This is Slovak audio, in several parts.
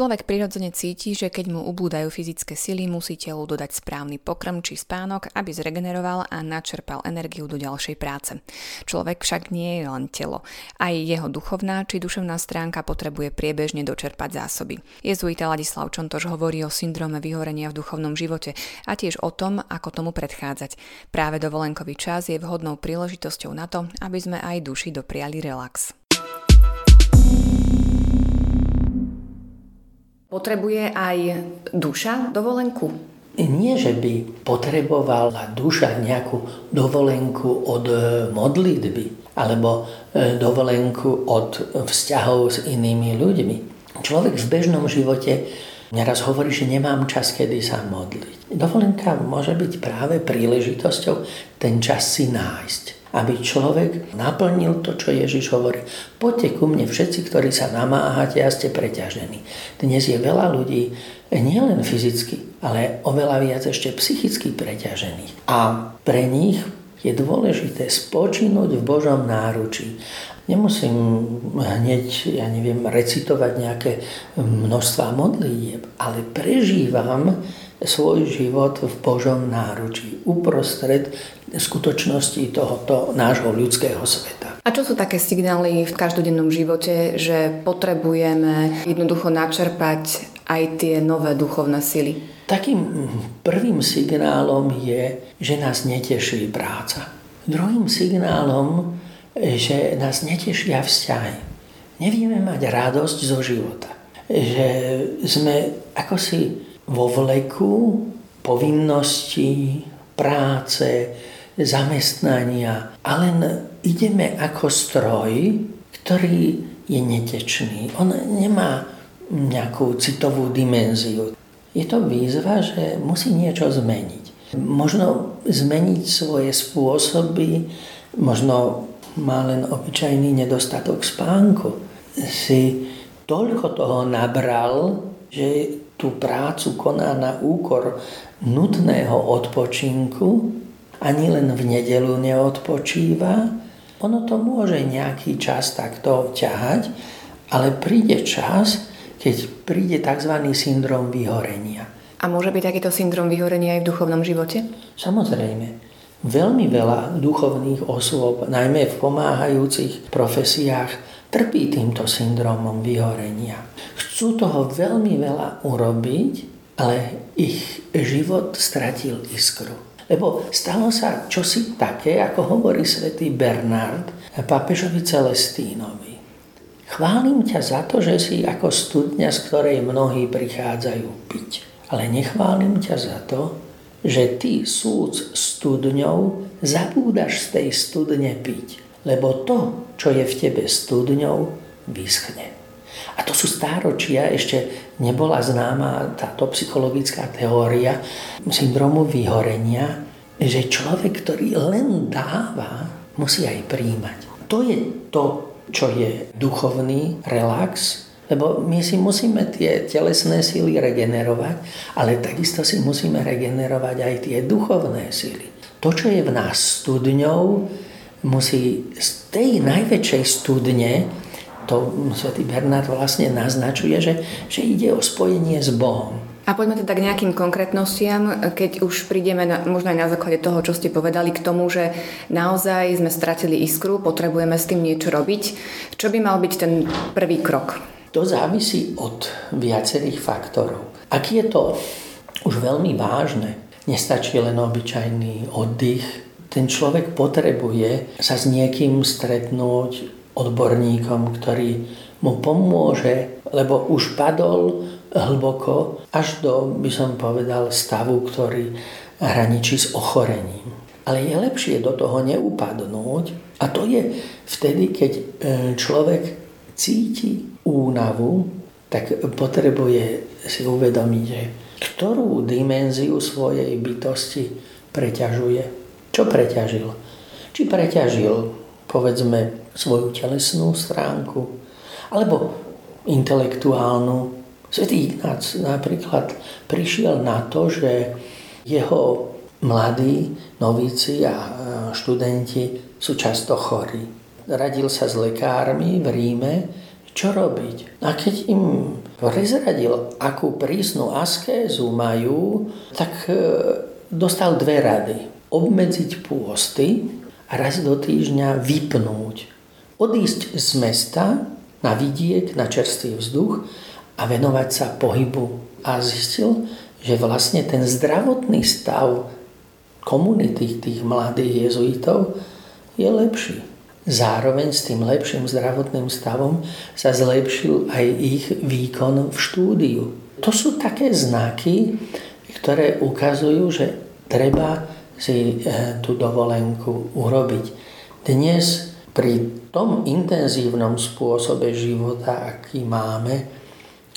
Človek prirodzene cíti, že keď mu ubúdajú fyzické sily, musí telu dodať správny pokrm či spánok, aby zregeneroval a načerpal energiu do ďalšej práce. Človek však nie je len telo. Aj jeho duchovná či duševná stránka potrebuje priebežne dočerpať zásoby. Jezuita Ladislav Čontoš hovorí o syndróme vyhorenia v duchovnom živote a tiež o tom, ako tomu predchádzať. Práve dovolenkový čas je vhodnou príležitosťou na to, aby sme aj duši dopriali relax. Potrebuje aj duša dovolenku? Nie, že by potrebovala duša nejakú dovolenku od e, modlitby alebo e, dovolenku od vzťahov s inými ľuďmi. Človek v bežnom živote neraz hovorí, že nemám čas, kedy sa modliť. Dovolenka môže byť práve príležitosťou ten čas si nájsť aby človek naplnil to, čo Ježiš hovorí. Poďte ku mne všetci, ktorí sa namáhate a ste preťažení. Dnes je veľa ľudí nielen fyzicky, ale oveľa viac ešte psychicky preťažených. A pre nich je dôležité spočinúť v Božom náručí. Nemusím hneď, ja neviem, recitovať nejaké množstva modlitieb, ale prežívam svoj život v Božom náručí, uprostred skutočnosti tohoto nášho ľudského sveta. A čo sú také signály v každodennom živote, že potrebujeme jednoducho načerpať aj tie nové duchovné sily? Takým prvým signálom je, že nás neteší práca. Druhým signálom, že nás netešia vzťahy. Nevieme mať radosť zo života. Že sme ako si vo vleku povinností, práce, zamestnania a len ideme ako stroj, ktorý je netečný. On nemá nejakú citovú dimenziu. Je to výzva, že musí niečo zmeniť. Možno zmeniť svoje spôsoby, možno má len obyčajný nedostatok spánku. Si toľko toho nabral, že tú prácu koná na úkor nutného odpočinku, ani len v nedelu neodpočíva, ono to môže nejaký čas takto ťahať, ale príde čas, keď príde tzv. syndrom vyhorenia. A môže byť takýto syndrom vyhorenia aj v duchovnom živote? Samozrejme. Veľmi veľa duchovných osôb, najmä v pomáhajúcich profesiách, trpí týmto syndromom vyhorenia. Chcú toho veľmi veľa urobiť, ale ich život stratil iskru. Lebo stalo sa čosi také, ako hovorí svätý Bernard papežovi Celestínovi. Chválim ťa za to, že si ako studňa, z ktorej mnohí prichádzajú piť. Ale nechválim ťa za to, že ty súc studňou zabúdaš z tej studne piť lebo to, čo je v tebe studňou, vyschne. A to sú stáročia, ešte nebola známa táto psychologická teória syndromu vyhorenia, že človek, ktorý len dáva, musí aj príjmať. To je to, čo je duchovný relax, lebo my si musíme tie telesné síly regenerovať, ale takisto si musíme regenerovať aj tie duchovné síly. To, čo je v nás studňou, musí z tej najväčšej studne, to svätý Bernard vlastne naznačuje, že, že ide o spojenie s Bohom. A poďme teda k nejakým konkrétnostiam, keď už prídeme na, možno aj na základe toho, čo ste povedali k tomu, že naozaj sme stratili iskru, potrebujeme s tým niečo robiť. Čo by mal byť ten prvý krok? To závisí od viacerých faktorov. Ak je to už veľmi vážne, nestačí len obyčajný oddych, ten človek potrebuje sa s niekým stretnúť, odborníkom, ktorý mu pomôže, lebo už padol hlboko až do, by som povedal, stavu, ktorý hraničí s ochorením. Ale je lepšie do toho neupadnúť a to je vtedy, keď e, človek cíti únavu, tak potrebuje si uvedomiť, že ktorú dimenziu svojej bytosti preťažuje čo preťažil? Či preťažil, povedzme, svoju telesnú stránku, alebo intelektuálnu. Svetý Ignác napríklad prišiel na to, že jeho mladí novíci a študenti sú často chorí. Radil sa s lekármi v Ríme, čo robiť. A keď im prezradil, akú prísnu askézu majú, tak e, dostal dve rady. Obmedziť pôsty a raz do týždňa vypnúť. Odísť z mesta na vidiek, na čerstvý vzduch a venovať sa pohybu. A zistil, že vlastne ten zdravotný stav komunity tých mladých jezuitov je lepší. Zároveň s tým lepším zdravotným stavom sa zlepšil aj ich výkon v štúdiu. To sú také znaky, ktoré ukazujú, že treba si eh, tú dovolenku urobiť. Dnes pri tom intenzívnom spôsobe života, aký máme,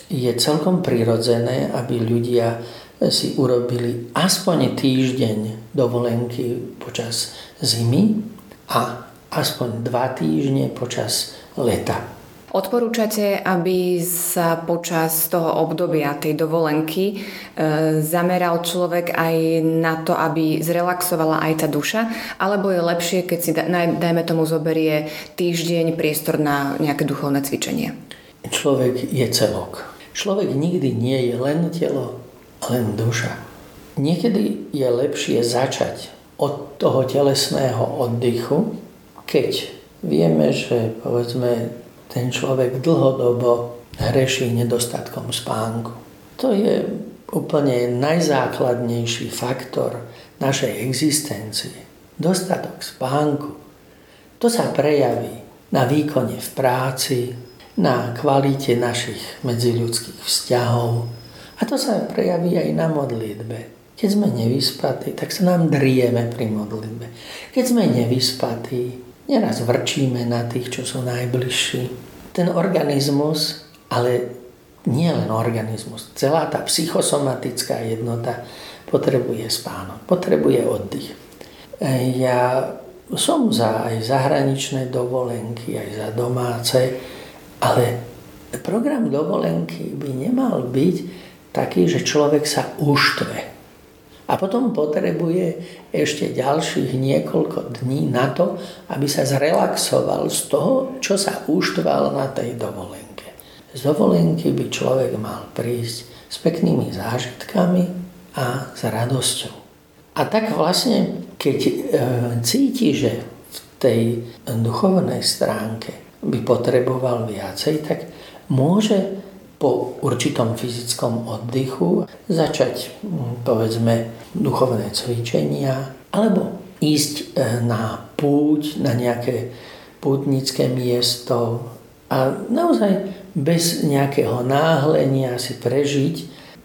je celkom prirodzené, aby ľudia si urobili aspoň týždeň dovolenky počas zimy a aspoň dva týždne počas leta. Odporúčate, aby sa počas toho obdobia tej dovolenky e, zameral človek aj na to, aby zrelaxovala aj tá duša, alebo je lepšie, keď si, dajme tomu, zoberie týždeň priestor na nejaké duchovné cvičenie? Človek je celok. Človek nikdy nie je len telo, len duša. Niekedy je lepšie začať od toho telesného oddychu, keď vieme, že povedzme ten človek dlhodobo hreší nedostatkom spánku. To je úplne najzákladnejší faktor našej existencie. Dostatok spánku. To sa prejaví na výkone v práci, na kvalite našich medziľudských vzťahov. A to sa prejaví aj na modlitbe. Keď sme nevyspatí, tak sa nám drieme pri modlitbe. Keď sme nevyspatí, Neraz vrčíme na tých, čo sú najbližší. Ten organizmus, ale nie len organizmus, celá tá psychosomatická jednota potrebuje spánok, potrebuje oddych. Ja som za aj zahraničné dovolenky, aj za domáce, ale program dovolenky by nemal byť taký, že človek sa uštve a potom potrebuje ešte ďalších niekoľko dní na to, aby sa zrelaxoval z toho, čo sa uštval na tej dovolenke. Z dovolenky by človek mal prísť s peknými zážitkami a s radosťou. A tak vlastne, keď e, cíti, že v tej duchovnej stránke by potreboval viacej, tak môže po určitom fyzickom oddychu začať, hm, povedzme, duchovné cvičenia alebo ísť e, na púť, na nejaké pútnické miesto a naozaj bez nejakého náhlenia si prežiť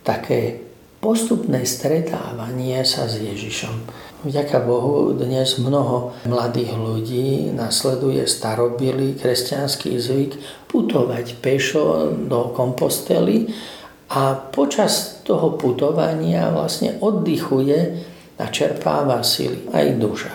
také postupné stretávanie sa s Ježišom. Vďaka Bohu dnes mnoho mladých ľudí nasleduje starobily kresťanský zvyk putovať pešo do kompostely a počas toho putovania vlastne oddychuje a čerpáva sily aj duša.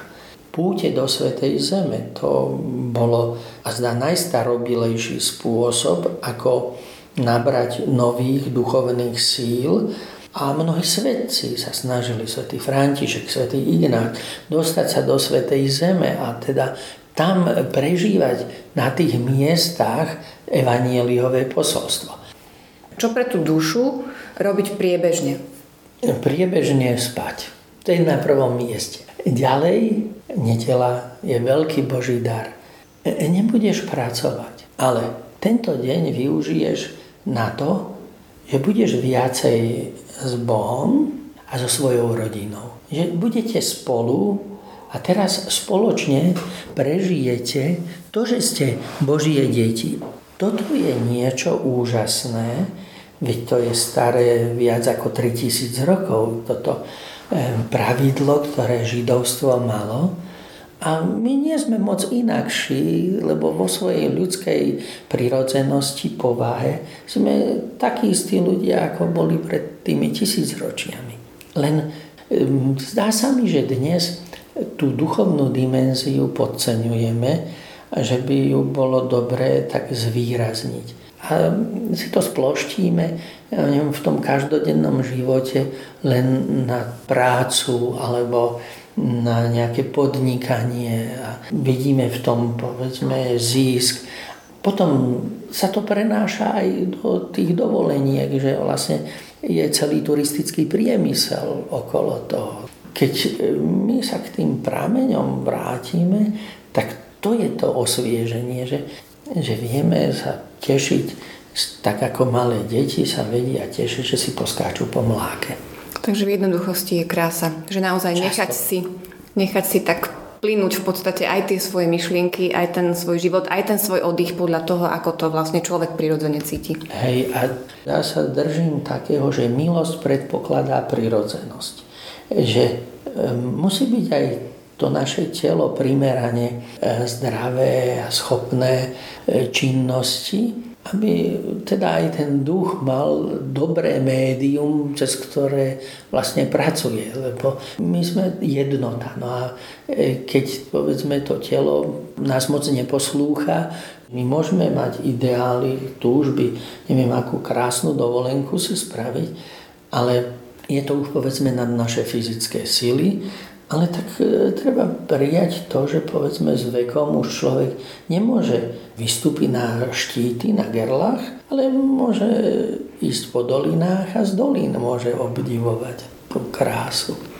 Púte do Svetej Zeme to bolo a zdá najstarobilejší spôsob, ako nabrať nových duchovných síl a mnohí svetci sa snažili, svätý František, svätý Ignác, dostať sa do Svetej Zeme a teda tam prežívať na tých miestach evanieliové posolstvo. Čo pre tú dušu robiť priebežne? Priebežne spať. To je na prvom mieste. Ďalej, nedela je veľký Boží dar. Nebudeš pracovať, ale tento deň využiješ na to, že budeš viacej s Bohom a so svojou rodinou. Že budete spolu a teraz spoločne prežijete to, že ste Božie deti. Toto je niečo úžasné, veď to je staré viac ako 3000 rokov, toto eh, pravidlo, ktoré židovstvo malo. A my nie sme moc inakší, lebo vo svojej ľudskej prirodzenosti, povahe sme takí istí ľudia, ako boli pred tými tisícročiami. Len zdá sa mi, že dnes tú duchovnú dimenziu podceňujeme a že by ju bolo dobré tak zvýrazniť. A si to sploštíme v tom každodennom živote len na prácu alebo na nejaké podnikanie a vidíme v tom povedzme zisk. Potom sa to prenáša aj do tých dovoleniek, že vlastne je celý turistický priemysel okolo toho. Keď my sa k tým prameňom vrátime, tak to je to osvieženie, že, že vieme sa tešiť, tak ako malé deti sa vedia tešiť, že si poskáču po mláke. Takže v jednoduchosti je krása, že naozaj Často. nechať si, nechať si tak plynúť v podstate aj tie svoje myšlienky, aj ten svoj život, aj ten svoj oddych podľa toho, ako to vlastne človek prirodzene cíti. Hej, a ja sa držím takého, že milosť predpokladá prirodzenosť. Že e, musí byť aj to naše telo primerane e, zdravé a schopné e, činnosti, aby teda aj ten duch mal dobré médium, cez ktoré vlastne pracuje, lebo my sme jednota. No a e, keď povedzme to telo nás moc neposlúcha, my môžeme mať ideály, túžby, neviem akú krásnu dovolenku si spraviť, ale je to už povedzme na naše fyzické sily ale tak e, treba prijať to, že povedzme s vekom už človek nemôže vystúpiť na štíty, na gerlách, ale môže ísť po dolinách a z dolín môže obdivovať tú krásu.